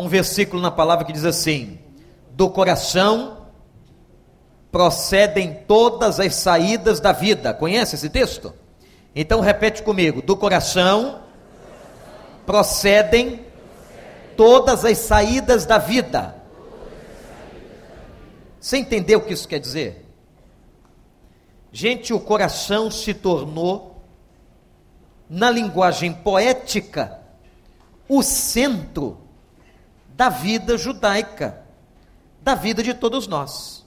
Um versículo na palavra que diz assim: Do coração procedem todas as saídas da vida. Conhece esse texto? Então repete comigo: Do coração procedem todas as saídas da vida. Você entendeu o que isso quer dizer? Gente, o coração se tornou, na linguagem poética, o centro da vida judaica, da vida de todos nós.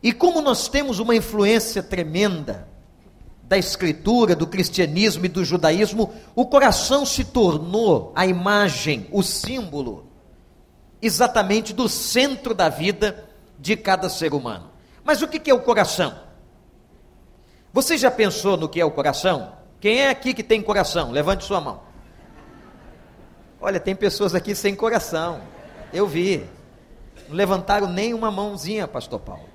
E como nós temos uma influência tremenda da Escritura, do cristianismo e do judaísmo, o coração se tornou a imagem, o símbolo, exatamente do centro da vida de cada ser humano. Mas o que é o coração? Você já pensou no que é o coração? Quem é aqui que tem coração? Levante sua mão. Olha, tem pessoas aqui sem coração. Eu vi. Não levantaram nem uma mãozinha, pastor Paulo.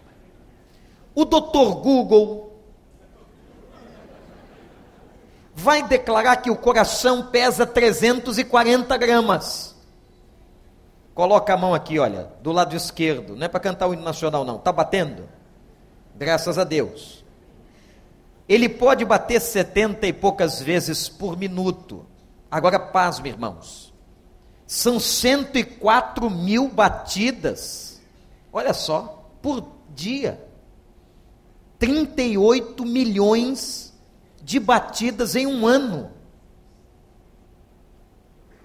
O doutor Google vai declarar que o coração pesa 340 gramas. Coloca a mão aqui, olha, do lado esquerdo. Não é para cantar o hino nacional, não. Está batendo? Graças a Deus. Ele pode bater 70 e poucas vezes por minuto. Agora, pasme, irmãos. São 104 mil batidas, olha só, por dia. 38 milhões de batidas em um ano.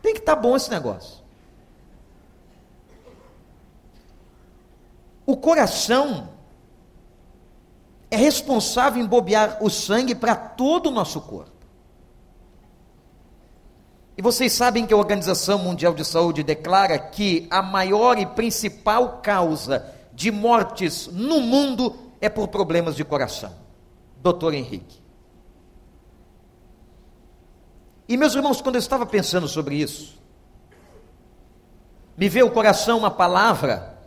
Tem que estar tá bom esse negócio. O coração é responsável em bobear o sangue para todo o nosso corpo. E vocês sabem que a Organização Mundial de Saúde declara que a maior e principal causa de mortes no mundo é por problemas de coração. Doutor Henrique. E meus irmãos, quando eu estava pensando sobre isso, me veio o coração uma palavra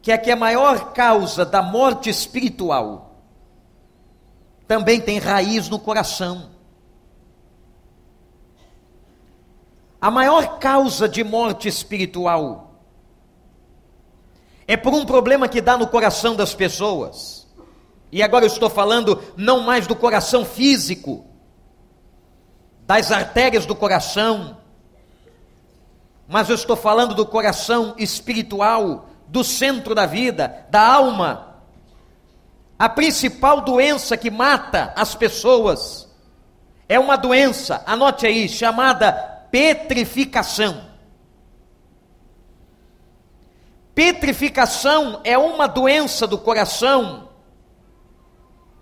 que é que a maior causa da morte espiritual também tem raiz no coração. A maior causa de morte espiritual é por um problema que dá no coração das pessoas. E agora eu estou falando não mais do coração físico, das artérias do coração, mas eu estou falando do coração espiritual, do centro da vida, da alma. A principal doença que mata as pessoas é uma doença, anote aí, chamada petrificação. Petrificação é uma doença do coração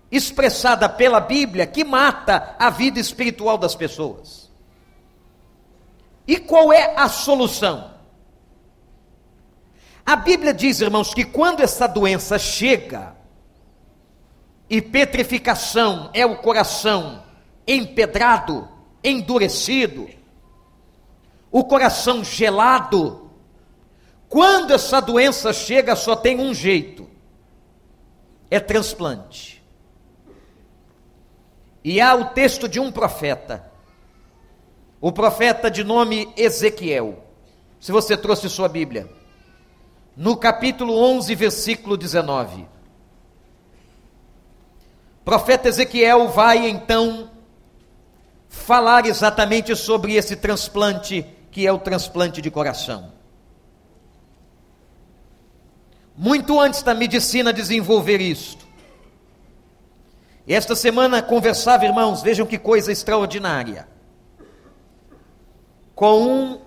expressada pela Bíblia que mata a vida espiritual das pessoas. E qual é a solução? A Bíblia diz, irmãos, que quando essa doença chega, e petrificação é o coração empedrado, endurecido, o coração gelado. Quando essa doença chega, só tem um jeito: é transplante. E há o texto de um profeta, o profeta de nome Ezequiel. Se você trouxe sua Bíblia, no capítulo 11, versículo 19. O profeta Ezequiel vai então falar exatamente sobre esse transplante que é o transplante de coração. Muito antes da medicina desenvolver isto. Esta semana conversava, irmãos, vejam que coisa extraordinária, com um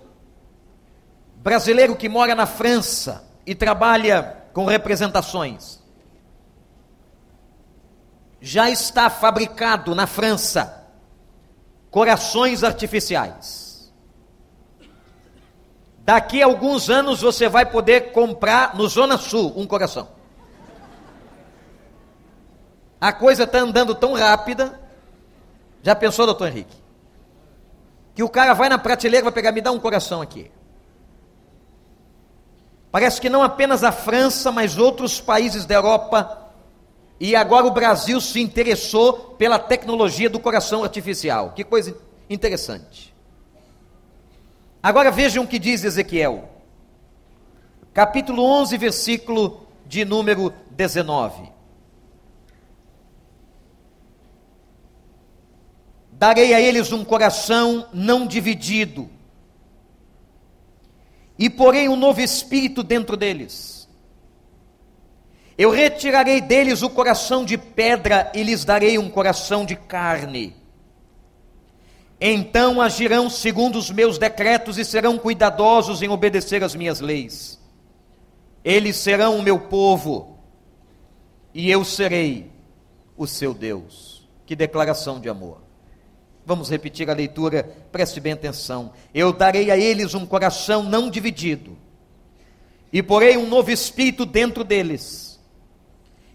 brasileiro que mora na França e trabalha com representações. Já está fabricado na França corações artificiais. Daqui a alguns anos você vai poder comprar no Zona Sul um coração. A coisa está andando tão rápida. Já pensou, doutor Henrique? Que o cara vai na prateleira e vai pegar, me dá um coração aqui. Parece que não apenas a França, mas outros países da Europa e agora o Brasil se interessou pela tecnologia do coração artificial. Que coisa interessante. Agora vejam o que diz Ezequiel, capítulo 11, versículo de número 19. Darei a eles um coração não dividido, e porei um novo espírito dentro deles. Eu retirarei deles o coração de pedra e lhes darei um coração de carne. Então agirão segundo os meus decretos e serão cuidadosos em obedecer às minhas leis. Eles serão o meu povo e eu serei o seu Deus. Que declaração de amor. Vamos repetir a leitura, preste bem atenção. Eu darei a eles um coração não dividido, e porei um novo espírito dentro deles.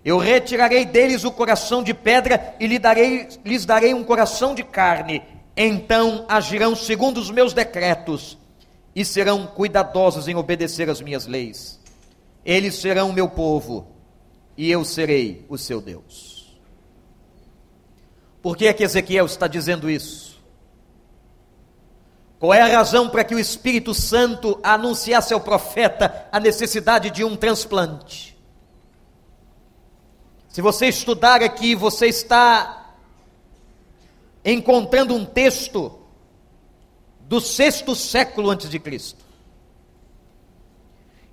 Eu retirarei deles o coração de pedra e darei, lhes darei um coração de carne. Então agirão segundo os meus decretos e serão cuidadosos em obedecer às minhas leis. Eles serão o meu povo e eu serei o seu Deus. Por que é que Ezequiel está dizendo isso? Qual é a razão para que o Espírito Santo anunciasse ao profeta a necessidade de um transplante? Se você estudar aqui, você está encontrando um texto do sexto século antes de Cristo.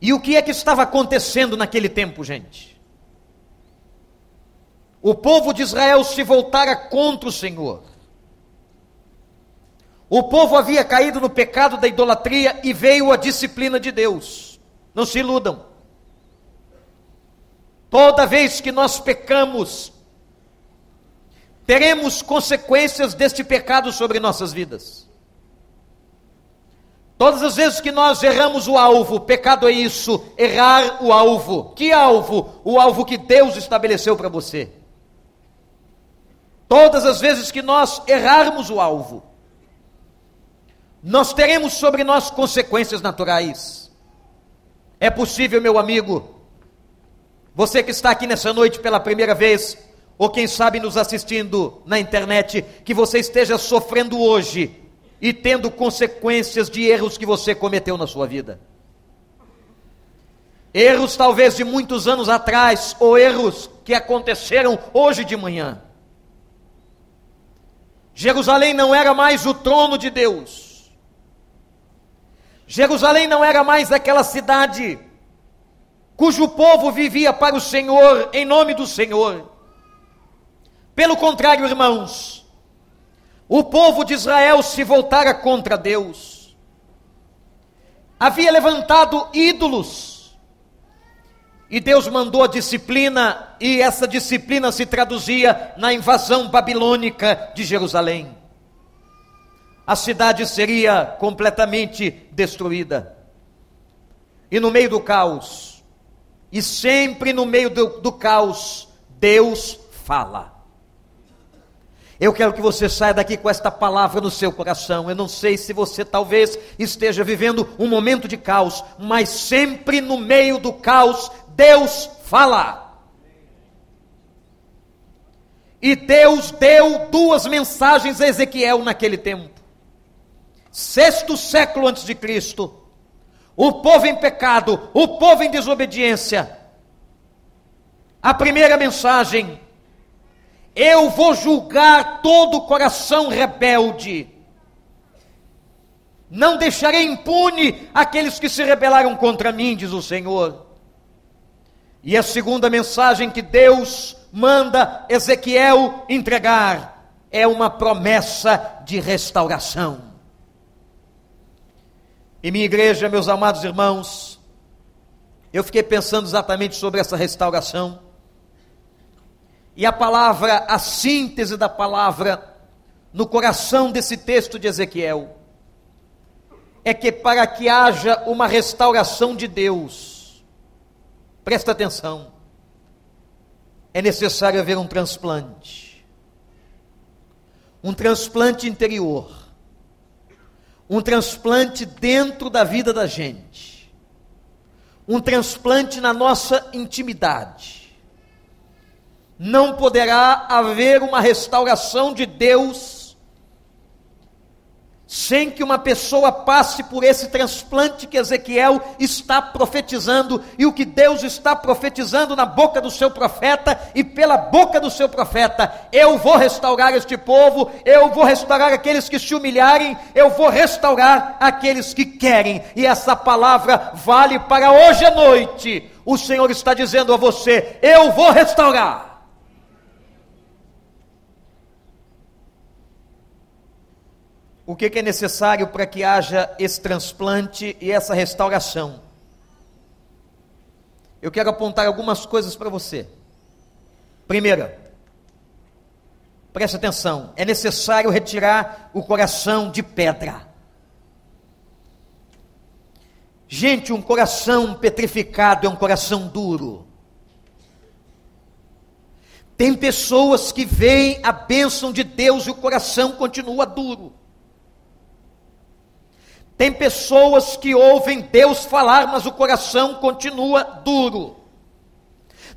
E o que é que estava acontecendo naquele tempo, gente? o povo de Israel se voltara contra o Senhor. O povo havia caído no pecado da idolatria e veio a disciplina de Deus. Não se iludam. Toda vez que nós pecamos, teremos consequências deste pecado sobre nossas vidas. Todas as vezes que nós erramos o alvo, pecado é isso, errar o alvo. Que alvo? O alvo que Deus estabeleceu para você. Todas as vezes que nós errarmos o alvo, nós teremos sobre nós consequências naturais. É possível, meu amigo, você que está aqui nessa noite pela primeira vez, ou quem sabe nos assistindo na internet, que você esteja sofrendo hoje e tendo consequências de erros que você cometeu na sua vida. Erros talvez de muitos anos atrás, ou erros que aconteceram hoje de manhã. Jerusalém não era mais o trono de Deus. Jerusalém não era mais aquela cidade cujo povo vivia para o Senhor, em nome do Senhor. Pelo contrário, irmãos, o povo de Israel se voltara contra Deus. Havia levantado ídolos e Deus mandou a disciplina, e essa disciplina se traduzia na invasão babilônica de Jerusalém. A cidade seria completamente destruída. E no meio do caos, e sempre no meio do, do caos, Deus fala. Eu quero que você saia daqui com esta palavra no seu coração. Eu não sei se você talvez esteja vivendo um momento de caos, mas sempre no meio do caos, Deus fala. E Deus deu duas mensagens a Ezequiel naquele tempo. Sexto século antes de Cristo. O povo em pecado, o povo em desobediência. A primeira mensagem eu vou julgar todo o coração rebelde. Não deixarei impune aqueles que se rebelaram contra mim, diz o Senhor. E a segunda mensagem que Deus manda Ezequiel entregar é uma promessa de restauração. E minha igreja, meus amados irmãos, eu fiquei pensando exatamente sobre essa restauração. E a palavra, a síntese da palavra no coração desse texto de Ezequiel é que para que haja uma restauração de Deus, presta atenção, é necessário haver um transplante. Um transplante interior. Um transplante dentro da vida da gente. Um transplante na nossa intimidade não poderá haver uma restauração de Deus sem que uma pessoa passe por esse transplante que Ezequiel está profetizando e o que Deus está profetizando na boca do seu profeta e pela boca do seu profeta. Eu vou restaurar este povo, eu vou restaurar aqueles que se humilharem, eu vou restaurar aqueles que querem. E essa palavra vale para hoje à noite. O Senhor está dizendo a você: eu vou restaurar. O que, é necessário para que haja esse transplante e essa restauração. Eu quero apontar algumas coisas para você. Primeira, preste atenção: é necessário retirar o coração de pedra. Gente, um coração petrificado é um coração duro. Tem pessoas que veem a bênção de Deus e o coração continua duro. Tem pessoas que ouvem Deus falar, mas o coração continua duro.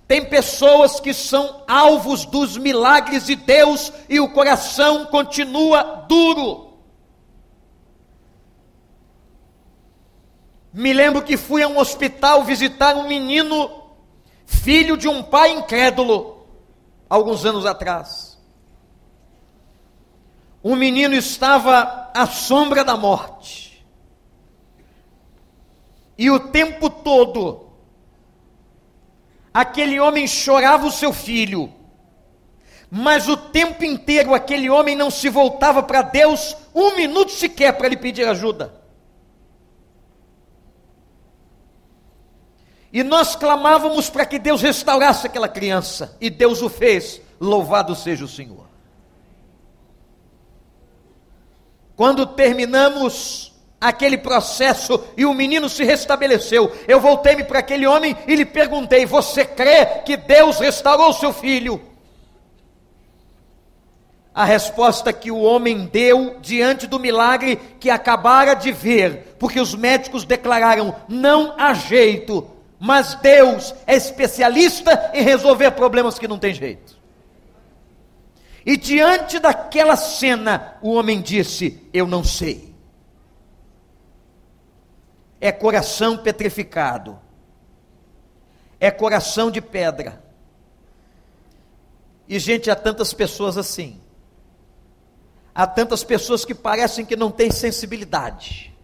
Tem pessoas que são alvos dos milagres de Deus e o coração continua duro. Me lembro que fui a um hospital visitar um menino, filho de um pai incrédulo, alguns anos atrás. O menino estava à sombra da morte. E o tempo todo, aquele homem chorava o seu filho, mas o tempo inteiro aquele homem não se voltava para Deus um minuto sequer para lhe pedir ajuda. E nós clamávamos para que Deus restaurasse aquela criança, e Deus o fez, louvado seja o Senhor. Quando terminamos aquele processo e o menino se restabeleceu. Eu voltei-me para aquele homem e lhe perguntei: Você crê que Deus restaurou seu filho? A resposta que o homem deu diante do milagre que acabara de ver, porque os médicos declararam: não há jeito, mas Deus é especialista em resolver problemas que não tem jeito. E diante daquela cena, o homem disse: Eu não sei é coração petrificado, é coração de pedra. E, gente, há tantas pessoas assim. Há tantas pessoas que parecem que não têm sensibilidade.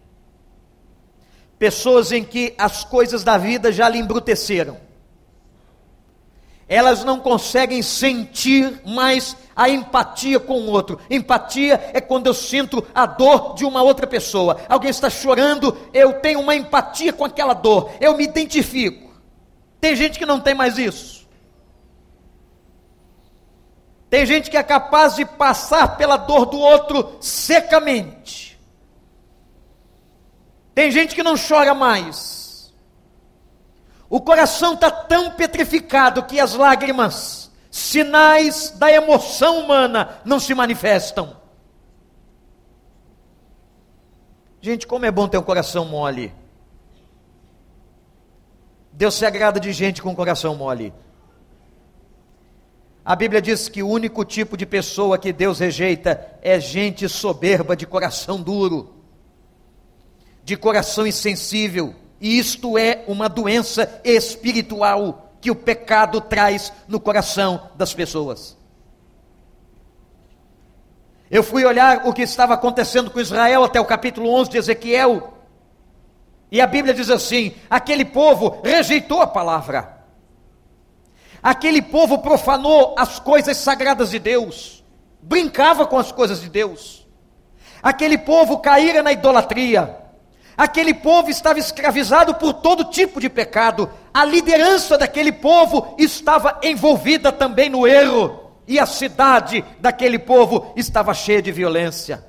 Pessoas em que as coisas da vida já lhe embruteceram elas não conseguem sentir mais a empatia com o outro. Empatia é quando eu sinto a dor de uma outra pessoa. Alguém está chorando, eu tenho uma empatia com aquela dor, eu me identifico. Tem gente que não tem mais isso. Tem gente que é capaz de passar pela dor do outro secamente. Tem gente que não chora mais. O coração está tão petrificado que as lágrimas, sinais da emoção humana, não se manifestam. Gente, como é bom ter um coração mole. Deus se agrada de gente com coração mole. A Bíblia diz que o único tipo de pessoa que Deus rejeita é gente soberba de coração duro, de coração insensível e isto é uma doença espiritual que o pecado traz no coração das pessoas. Eu fui olhar o que estava acontecendo com Israel até o capítulo 11 de Ezequiel. E a Bíblia diz assim: aquele povo rejeitou a palavra. Aquele povo profanou as coisas sagradas de Deus, brincava com as coisas de Deus. Aquele povo caíra na idolatria. Aquele povo estava escravizado por todo tipo de pecado. A liderança daquele povo estava envolvida também no erro. E a cidade daquele povo estava cheia de violência.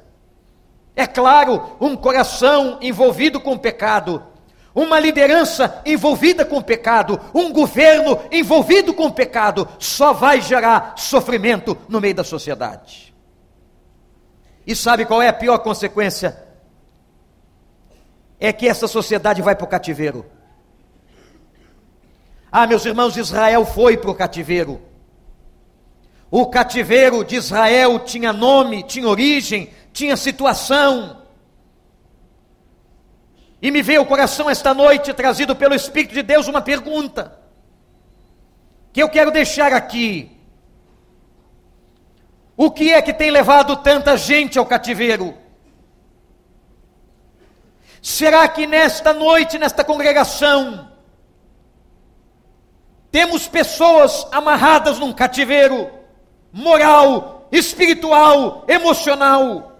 É claro, um coração envolvido com pecado, uma liderança envolvida com pecado, um governo envolvido com pecado, só vai gerar sofrimento no meio da sociedade. E sabe qual é a pior consequência? É que essa sociedade vai para o cativeiro. Ah, meus irmãos, Israel foi para o cativeiro. O cativeiro de Israel tinha nome, tinha origem, tinha situação. E me veio ao coração esta noite, trazido pelo Espírito de Deus, uma pergunta, que eu quero deixar aqui. O que é que tem levado tanta gente ao cativeiro? Será que nesta noite, nesta congregação, temos pessoas amarradas num cativeiro moral, espiritual, emocional?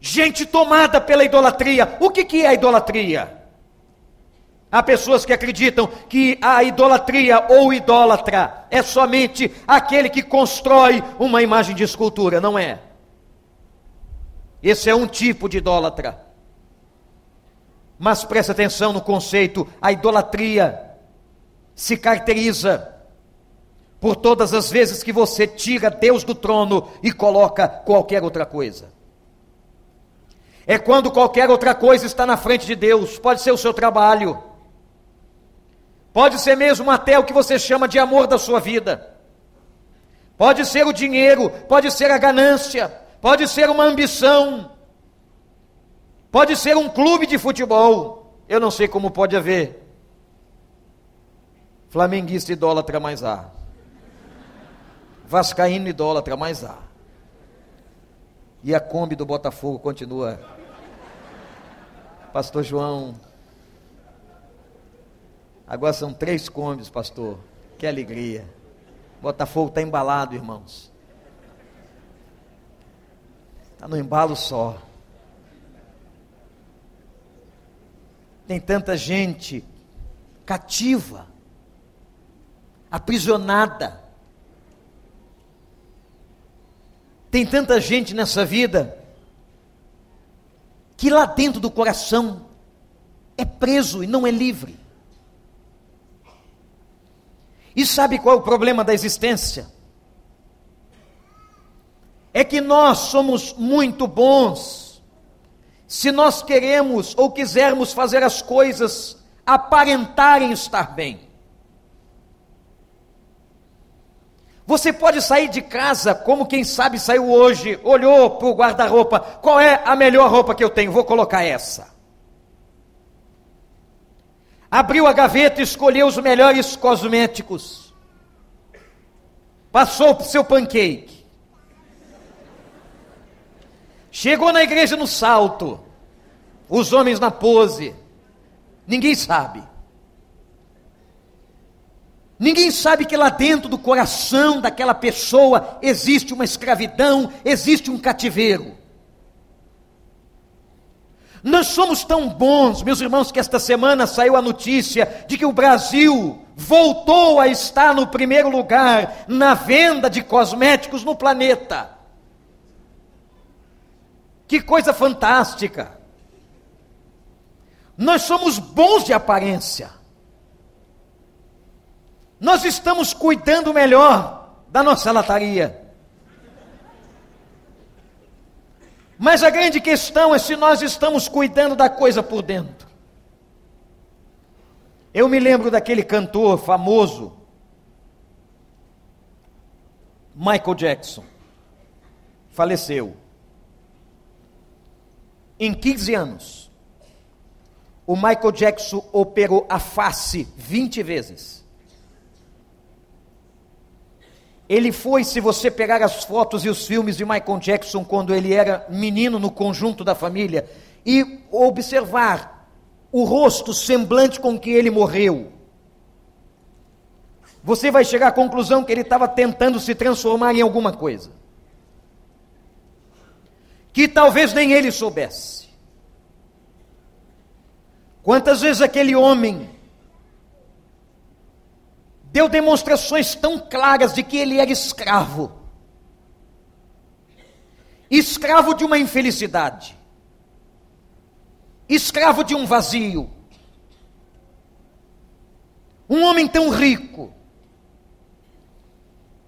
Gente tomada pela idolatria. O que, que é a idolatria? Há pessoas que acreditam que a idolatria ou idólatra é somente aquele que constrói uma imagem de escultura, não é? Esse é um tipo de idólatra. Mas preste atenção no conceito: a idolatria se caracteriza por todas as vezes que você tira Deus do trono e coloca qualquer outra coisa. É quando qualquer outra coisa está na frente de Deus, pode ser o seu trabalho Pode ser mesmo até o que você chama de amor da sua vida. Pode ser o dinheiro, pode ser a ganância, pode ser uma ambição, pode ser um clube de futebol. Eu não sei como pode haver. Flamenguista idólatra mais há. Vascaíno idólatra mais há. E a Kombi do Botafogo continua. Pastor João, Agora são três combis, pastor. Que alegria. Botafogo está embalado, irmãos. Está no embalo só. Tem tanta gente cativa, aprisionada. Tem tanta gente nessa vida que lá dentro do coração é preso e não é livre. E sabe qual é o problema da existência? É que nós somos muito bons se nós queremos ou quisermos fazer as coisas aparentarem estar bem. Você pode sair de casa como quem sabe saiu hoje, olhou para o guarda-roupa, qual é a melhor roupa que eu tenho? Vou colocar essa abriu a gaveta e escolheu os melhores cosméticos. Passou para o seu pancake. Chegou na igreja no salto. Os homens na pose. Ninguém sabe. Ninguém sabe que lá dentro do coração daquela pessoa existe uma escravidão, existe um cativeiro. Nós somos tão bons, meus irmãos, que esta semana saiu a notícia de que o Brasil voltou a estar no primeiro lugar na venda de cosméticos no planeta. Que coisa fantástica! Nós somos bons de aparência. Nós estamos cuidando melhor da nossa lataria. Mas a grande questão é se nós estamos cuidando da coisa por dentro. Eu me lembro daquele cantor famoso, Michael Jackson. Faleceu. Em 15 anos, o Michael Jackson operou a face 20 vezes. Ele foi, se você pegar as fotos e os filmes de Michael Jackson quando ele era menino no conjunto da família e observar o rosto, semblante com que ele morreu, você vai chegar à conclusão que ele estava tentando se transformar em alguma coisa. Que talvez nem ele soubesse. Quantas vezes aquele homem deu demonstrações tão claras de que ele era escravo escravo de uma infelicidade, escravo de um vazio. Um homem tão rico,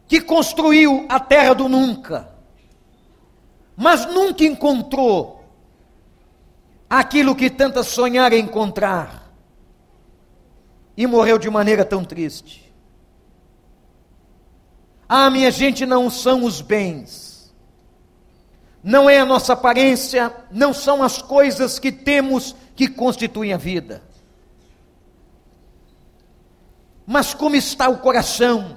que construiu a terra do nunca, mas nunca encontrou aquilo que tanta sonhar encontrar, e morreu de maneira tão triste. Ah, minha gente, não são os bens, não é a nossa aparência, não são as coisas que temos que constituem a vida. Mas como está o coração?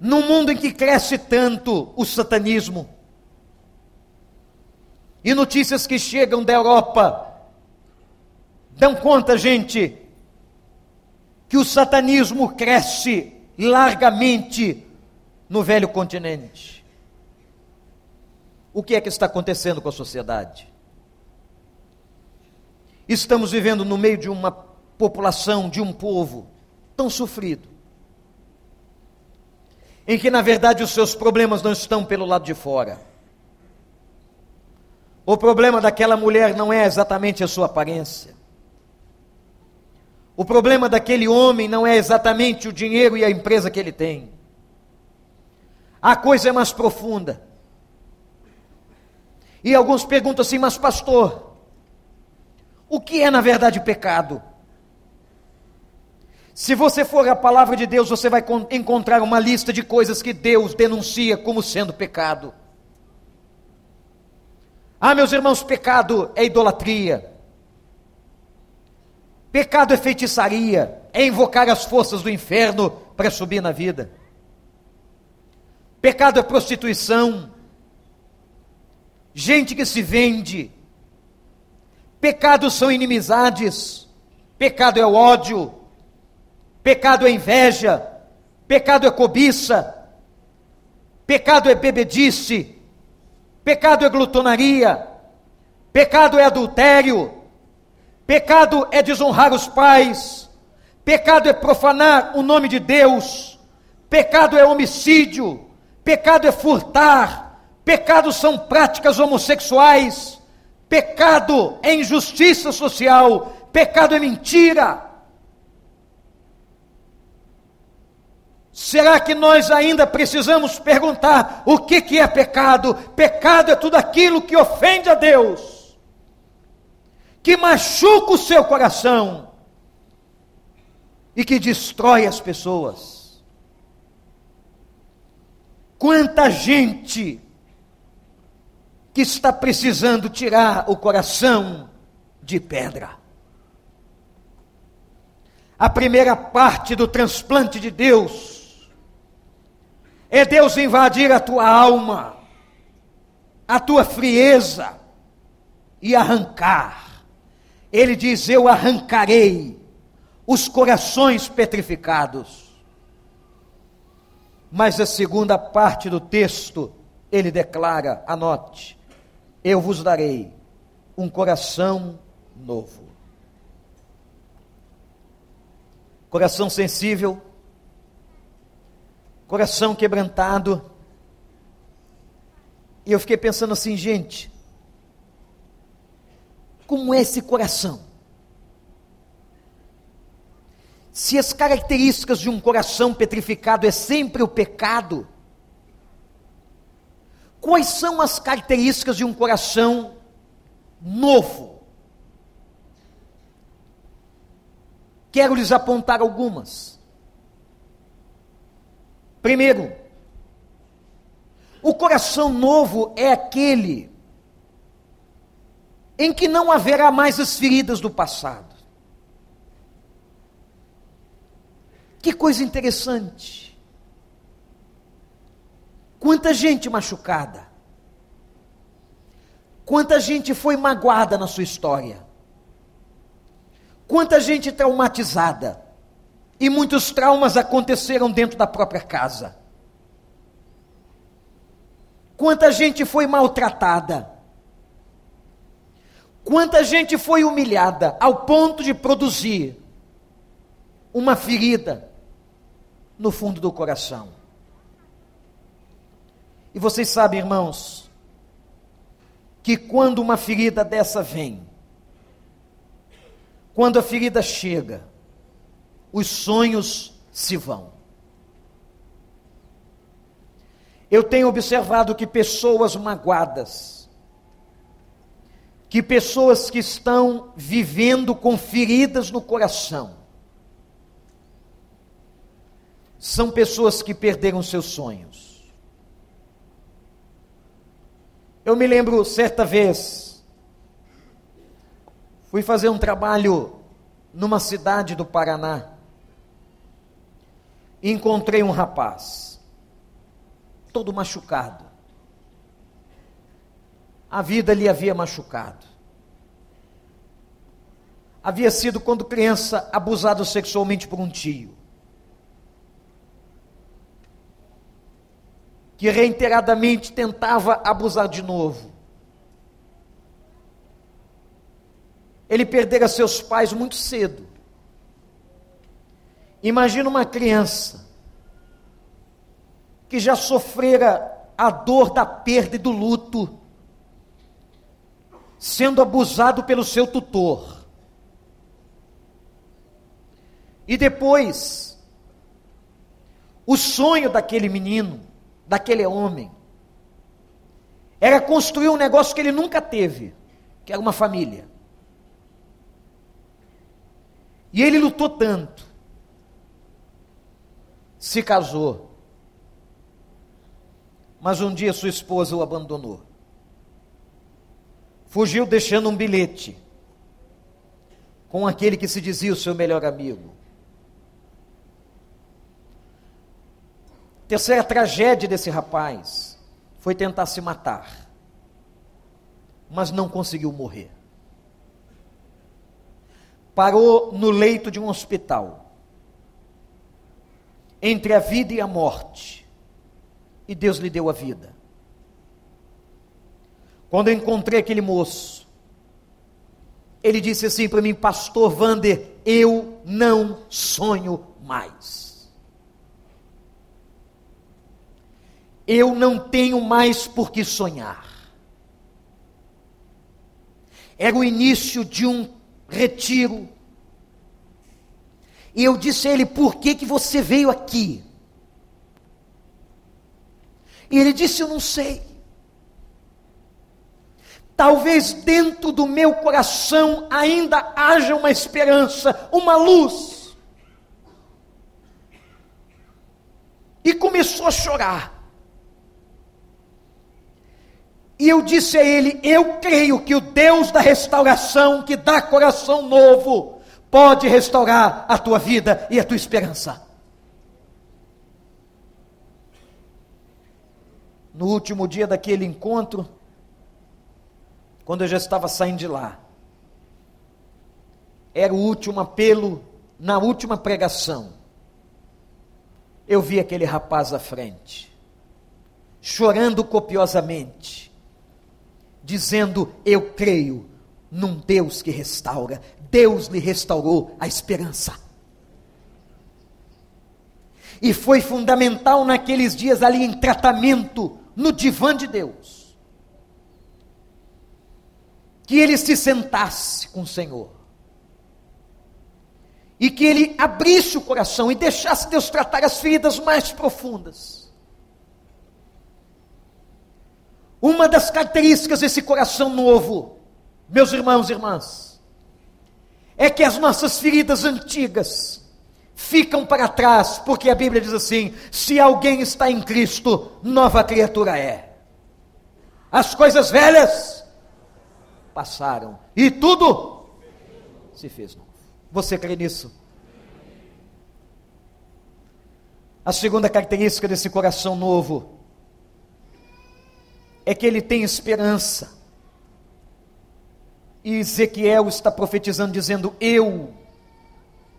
No mundo em que cresce tanto o satanismo, e notícias que chegam da Europa dão conta, gente, que o satanismo cresce largamente no velho continente. O que é que está acontecendo com a sociedade? Estamos vivendo no meio de uma população, de um povo tão sofrido, em que na verdade os seus problemas não estão pelo lado de fora. O problema daquela mulher não é exatamente a sua aparência. O problema daquele homem não é exatamente o dinheiro e a empresa que ele tem. A coisa é mais profunda. E alguns perguntam assim, mas pastor, o que é na verdade pecado? Se você for à palavra de Deus, você vai encontrar uma lista de coisas que Deus denuncia como sendo pecado. Ah, meus irmãos, pecado é idolatria. Pecado é feitiçaria, é invocar as forças do inferno para subir na vida. Pecado é prostituição, gente que se vende. Pecado são inimizades, pecado é o ódio, pecado é inveja, pecado é cobiça, pecado é bebedice, pecado é glutonaria, pecado é adultério, Pecado é desonrar os pais. Pecado é profanar o nome de Deus. Pecado é homicídio. Pecado é furtar. Pecado são práticas homossexuais. Pecado é injustiça social. Pecado é mentira. Será que nós ainda precisamos perguntar o que, que é pecado? Pecado é tudo aquilo que ofende a Deus que machuca o seu coração e que destrói as pessoas. Quanta gente que está precisando tirar o coração de pedra. A primeira parte do transplante de Deus é Deus invadir a tua alma, a tua frieza e arrancar ele diz: Eu arrancarei os corações petrificados. Mas a segunda parte do texto, ele declara: anote, eu vos darei um coração novo. Coração sensível, coração quebrantado. E eu fiquei pensando assim, gente, como é esse coração. Se as características de um coração petrificado é sempre o pecado, quais são as características de um coração novo? Quero lhes apontar algumas. Primeiro, o coração novo é aquele em que não haverá mais as feridas do passado. Que coisa interessante. Quanta gente machucada. Quanta gente foi magoada na sua história. Quanta gente traumatizada. E muitos traumas aconteceram dentro da própria casa. Quanta gente foi maltratada Quanta gente foi humilhada ao ponto de produzir uma ferida no fundo do coração. E vocês sabem, irmãos, que quando uma ferida dessa vem, quando a ferida chega, os sonhos se vão. Eu tenho observado que pessoas magoadas, que pessoas que estão vivendo com feridas no coração são pessoas que perderam seus sonhos. Eu me lembro certa vez, fui fazer um trabalho numa cidade do Paraná. Encontrei um rapaz, todo machucado. A vida lhe havia machucado. Havia sido, quando criança, abusado sexualmente por um tio. Que reiteradamente tentava abusar de novo. Ele perdera seus pais muito cedo. Imagina uma criança que já sofrera a dor da perda e do luto, sendo abusado pelo seu tutor. E depois, o sonho daquele menino, daquele homem, era construir um negócio que ele nunca teve, que era uma família. E ele lutou tanto, se casou, mas um dia sua esposa o abandonou. Fugiu deixando um bilhete com aquele que se dizia o seu melhor amigo. Terceira tragédia desse rapaz foi tentar se matar, mas não conseguiu morrer parou no leito de um hospital, entre a vida e a morte, e Deus lhe deu a vida. Quando eu encontrei aquele moço, ele disse assim para mim, Pastor Vander, eu não sonho mais. Eu não tenho mais por que sonhar. Era o início de um retiro. E eu disse a ele: Por que, que você veio aqui? E ele disse: Eu não sei. Talvez dentro do meu coração ainda haja uma esperança, uma luz. E começou a chorar. E eu disse a ele: Eu creio que o Deus da restauração, que dá coração novo, pode restaurar a tua vida e a tua esperança. No último dia daquele encontro, quando eu já estava saindo de lá, era o último apelo, na última pregação, eu vi aquele rapaz à frente, chorando copiosamente dizendo: Eu creio num Deus que restaura. Deus lhe restaurou a esperança. E foi fundamental naqueles dias ali em tratamento, no divã de Deus, que ele se sentasse com o Senhor. E que ele abrisse o coração e deixasse Deus tratar as feridas mais profundas. Uma das características desse coração novo, meus irmãos e irmãs, é que as nossas feridas antigas ficam para trás, porque a Bíblia diz assim: se alguém está em Cristo, nova criatura é. As coisas velhas passaram e tudo se fez novo. Você crê nisso? A segunda característica desse coração novo é que ele tem esperança. E Ezequiel está profetizando, dizendo: Eu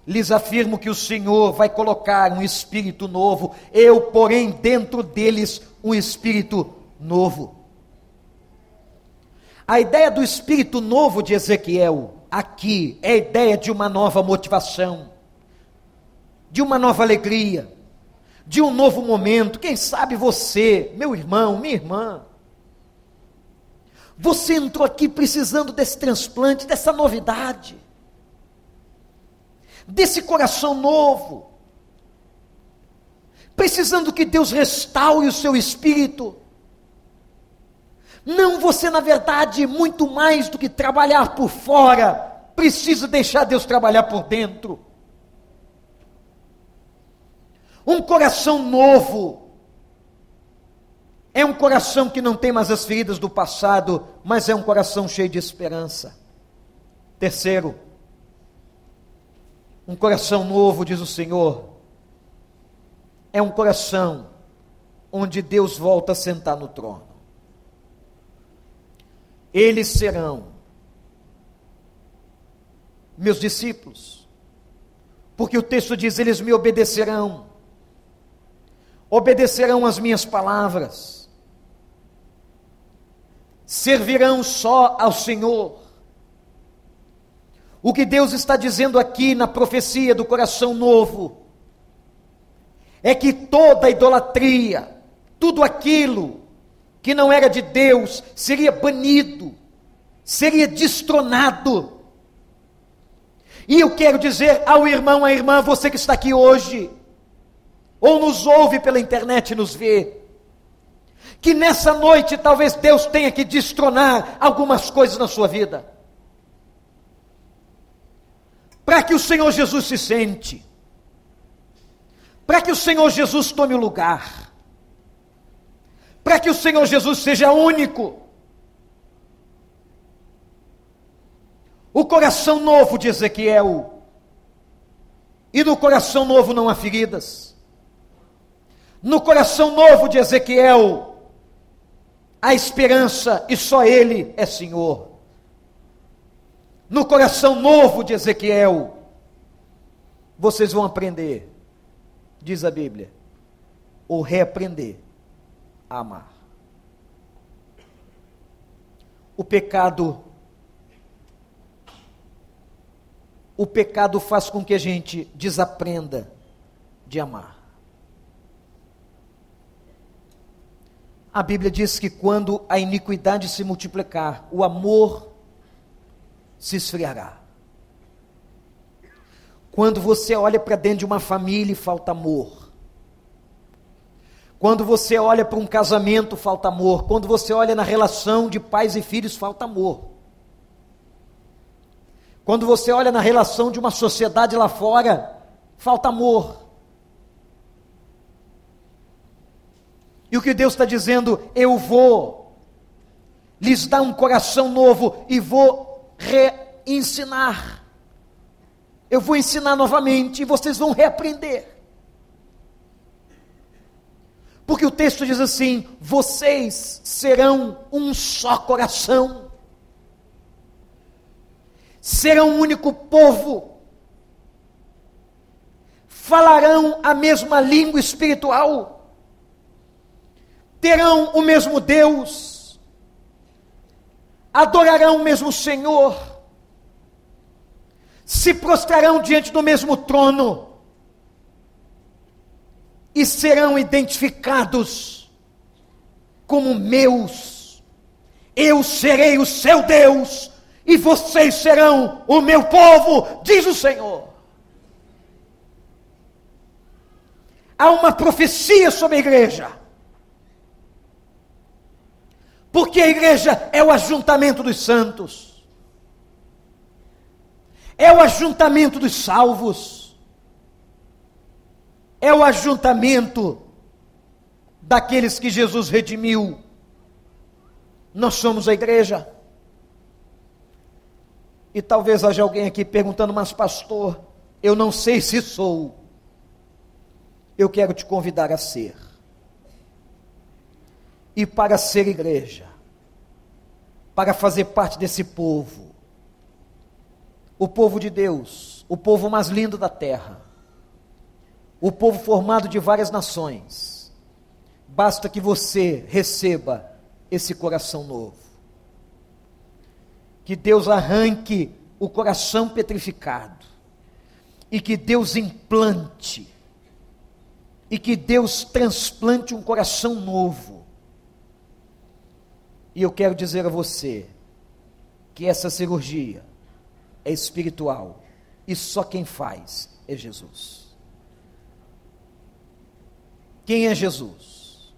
lhes afirmo que o Senhor vai colocar um espírito novo, eu, porém, dentro deles um espírito novo. A ideia do espírito novo de Ezequiel aqui é a ideia de uma nova motivação, de uma nova alegria, de um novo momento. Quem sabe você, meu irmão, minha irmã, você entrou aqui precisando desse transplante, dessa novidade, desse coração novo, precisando que Deus restaure o seu espírito. Não, você, na verdade, muito mais do que trabalhar por fora, precisa deixar Deus trabalhar por dentro. Um coração novo É um coração que não tem mais as feridas do passado, mas é um coração cheio de esperança. Terceiro, um coração novo, diz o Senhor, é um coração onde Deus volta a sentar no trono. Eles serão meus discípulos, porque o texto diz: eles me obedecerão, obedecerão as minhas palavras, servirão só ao Senhor. O que Deus está dizendo aqui na profecia do coração novo é que toda idolatria, tudo aquilo que não era de Deus, seria banido, seria destronado. E eu quero dizer ao irmão, à irmã, você que está aqui hoje, ou nos ouve pela internet e nos vê, que nessa noite talvez Deus tenha que destronar algumas coisas na sua vida, para que o Senhor Jesus se sente, para que o Senhor Jesus tome o lugar, para que o Senhor Jesus seja único. O coração novo de Ezequiel, e no coração novo não há feridas. No coração novo de Ezequiel, há esperança e só Ele é Senhor. No coração novo de Ezequiel, vocês vão aprender, diz a Bíblia, ou reaprender a amar. O pecado o pecado faz com que a gente desaprenda de amar. A Bíblia diz que quando a iniquidade se multiplicar, o amor se esfriará. Quando você olha para dentro de uma família e falta amor. Quando você olha para um casamento, falta amor. Quando você olha na relação de pais e filhos, falta amor. Quando você olha na relação de uma sociedade lá fora, falta amor. E o que Deus está dizendo, eu vou lhes dar um coração novo e vou reensinar. Eu vou ensinar novamente e vocês vão reaprender. Porque o texto diz assim: vocês serão um só coração serão um único povo, falarão a mesma língua espiritual, terão o mesmo Deus, adorarão o mesmo Senhor, se prostrarão diante do mesmo trono e serão identificados como meus. Eu serei o seu Deus e vocês serão o meu povo, diz o Senhor. Há uma profecia sobre a igreja. Porque a igreja é o ajuntamento dos santos, é o ajuntamento dos salvos, é o ajuntamento daqueles que Jesus redimiu. Nós somos a igreja. E talvez haja alguém aqui perguntando, mas pastor, eu não sei se sou. Eu quero te convidar a ser. E para ser igreja, para fazer parte desse povo, o povo de Deus, o povo mais lindo da terra, o povo formado de várias nações, basta que você receba esse coração novo. Que Deus arranque o coração petrificado. E que Deus implante. E que Deus transplante um coração novo. E eu quero dizer a você que essa cirurgia é espiritual e só quem faz é Jesus. Quem é Jesus?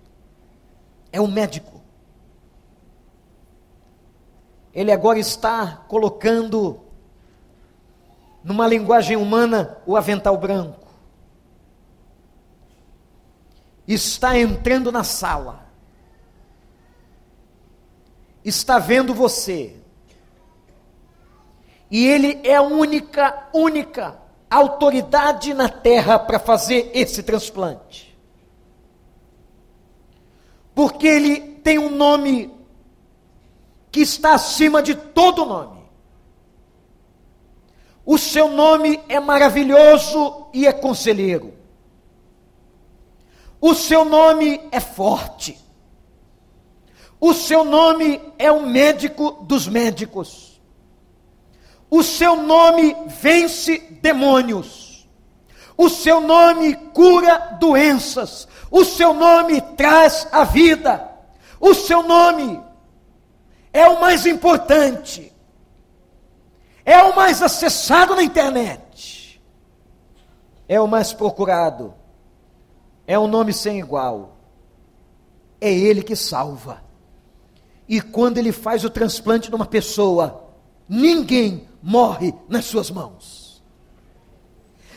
É o médico ele agora está colocando, numa linguagem humana, o avental branco. Está entrando na sala está vendo você. E ele é a única, única autoridade na terra para fazer esse transplante. Porque ele tem um nome que está acima de todo nome. O seu nome é maravilhoso e é conselheiro. O seu nome é forte. O seu nome é o médico dos médicos. O seu nome vence demônios. O seu nome cura doenças. O seu nome traz a vida. O seu nome é o mais importante. É o mais acessado na internet. É o mais procurado. É um nome sem igual. É ele que salva. E quando ele faz o transplante numa pessoa, ninguém morre nas suas mãos.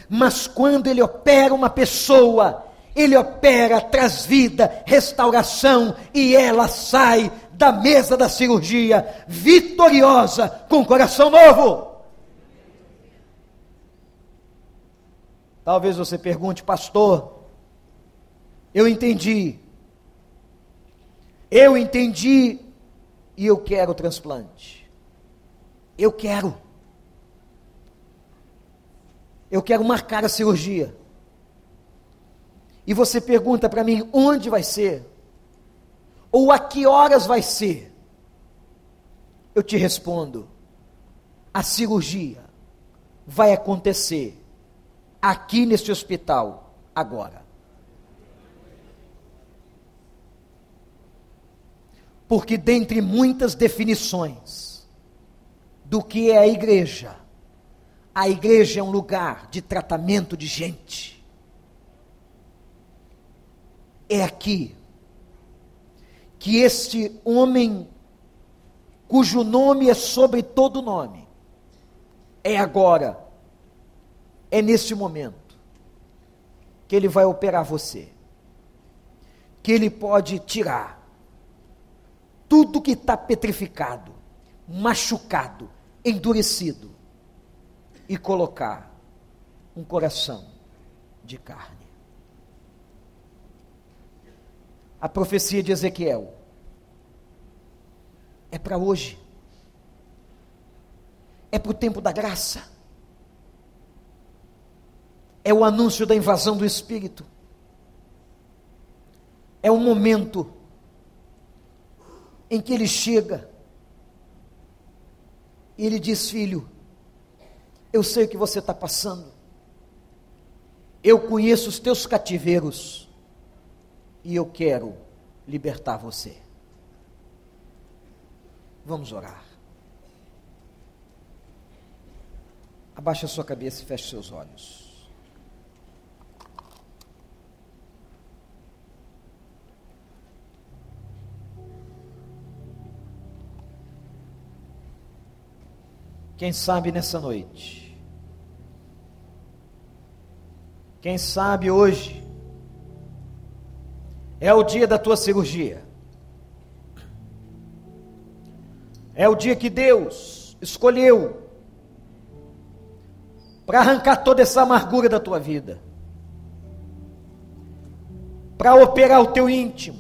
Mas quando ele opera uma pessoa, ele opera, traz vida, restauração e ela sai da mesa da cirurgia vitoriosa com coração novo. Talvez você pergunte, pastor, eu entendi. Eu entendi e eu quero o transplante. Eu quero. Eu quero marcar a cirurgia. E você pergunta para mim onde vai ser? Ou a que horas vai ser? Eu te respondo: a cirurgia vai acontecer aqui neste hospital agora. Porque, dentre muitas definições do que é a igreja, a igreja é um lugar de tratamento de gente. É aqui que este homem, cujo nome é sobre todo nome, é agora, é neste momento, que ele vai operar você, que ele pode tirar tudo que está petrificado, machucado, endurecido, e colocar um coração de carne. A profecia de Ezequiel é para hoje, é para o tempo da graça, é o anúncio da invasão do Espírito, é o momento em que ele chega e ele diz: Filho, eu sei o que você está passando, eu conheço os teus cativeiros e eu quero libertar você. Vamos orar. Abaixa a sua cabeça e feche seus olhos. Quem sabe nessa noite? Quem sabe hoje é o dia da tua cirurgia? É o dia que Deus escolheu para arrancar toda essa amargura da tua vida, para operar o teu íntimo,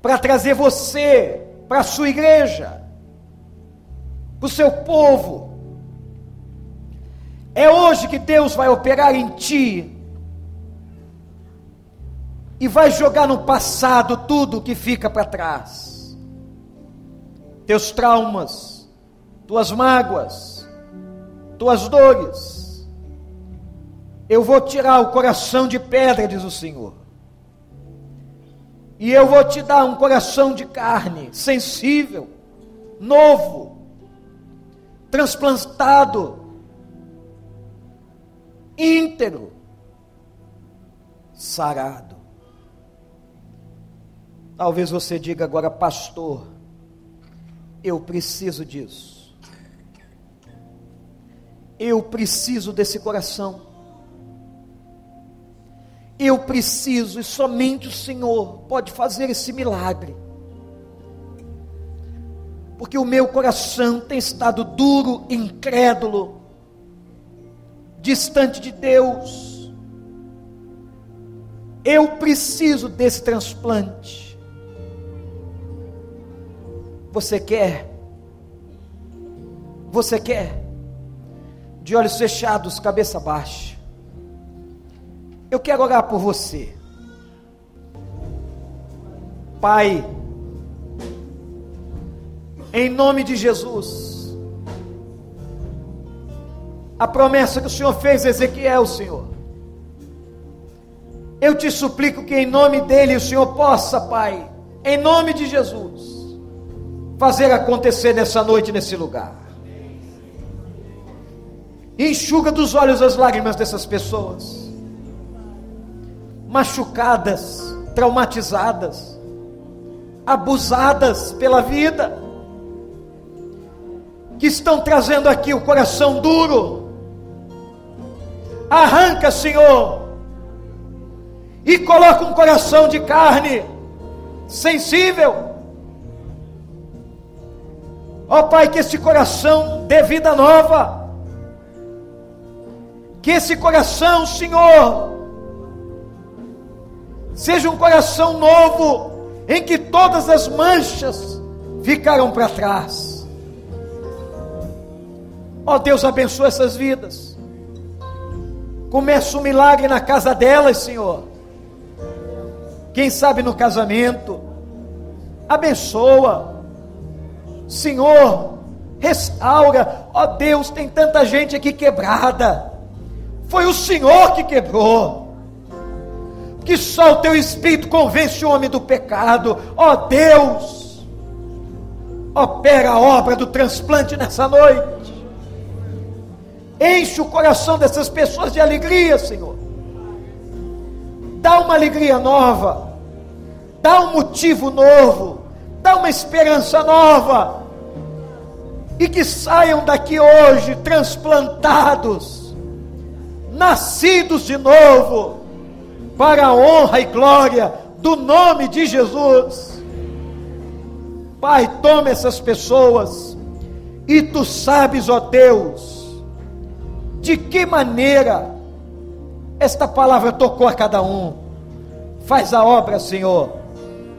para trazer você para a sua igreja para o seu povo. É hoje que Deus vai operar em ti e vai jogar no passado tudo que fica para trás. Teus traumas, tuas mágoas, tuas dores. Eu vou tirar o coração de pedra, diz o Senhor. E eu vou te dar um coração de carne, sensível, novo transplantado, íntegro, sarado. Talvez você diga agora, pastor, eu preciso disso. Eu preciso desse coração. Eu preciso, e somente o Senhor pode fazer esse milagre. Porque o meu coração tem estado duro, incrédulo, distante de Deus. Eu preciso desse transplante. Você quer? Você quer? De olhos fechados, cabeça baixa. Eu quero orar por você. Pai, em nome de Jesus, a promessa que o Senhor fez a Ezequiel, Senhor, eu te suplico que em nome dele o Senhor possa, Pai, em nome de Jesus, fazer acontecer nessa noite, nesse lugar. Enxuga dos olhos as lágrimas dessas pessoas, machucadas, traumatizadas, abusadas pela vida, que estão trazendo aqui o coração duro. Arranca, Senhor, e coloca um coração de carne, sensível. Ó oh, Pai, que esse coração dê vida nova. Que esse coração, Senhor, seja um coração novo, em que todas as manchas ficaram para trás. Ó oh, Deus, abençoa essas vidas. Começa um milagre na casa delas, Senhor. Quem sabe no casamento. Abençoa. Senhor, restaura. Ó oh, Deus, tem tanta gente aqui quebrada. Foi o Senhor que quebrou que só o teu espírito convence o homem do pecado. Ó oh, Deus, opera a obra do transplante nessa noite. Enche o coração dessas pessoas de alegria, Senhor. Dá uma alegria nova. Dá um motivo novo. Dá uma esperança nova. E que saiam daqui hoje transplantados, nascidos de novo para a honra e glória do nome de Jesus. Pai, toma essas pessoas e tu sabes, ó Deus, de que maneira esta palavra tocou a cada um. Faz a obra, Senhor.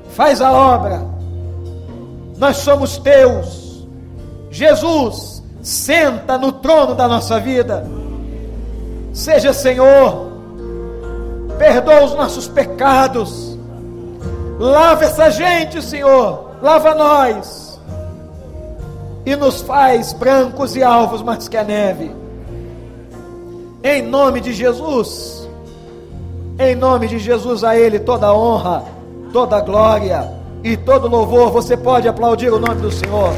Faz a obra. Nós somos teus. Jesus, senta no trono da nossa vida. Seja, Senhor, perdoa os nossos pecados, lava essa gente, Senhor, lava nós, e nos faz brancos e alvos mais que a neve, em nome de Jesus, em nome de Jesus, a Ele toda honra, toda glória e todo louvor. Você pode aplaudir o nome do Senhor.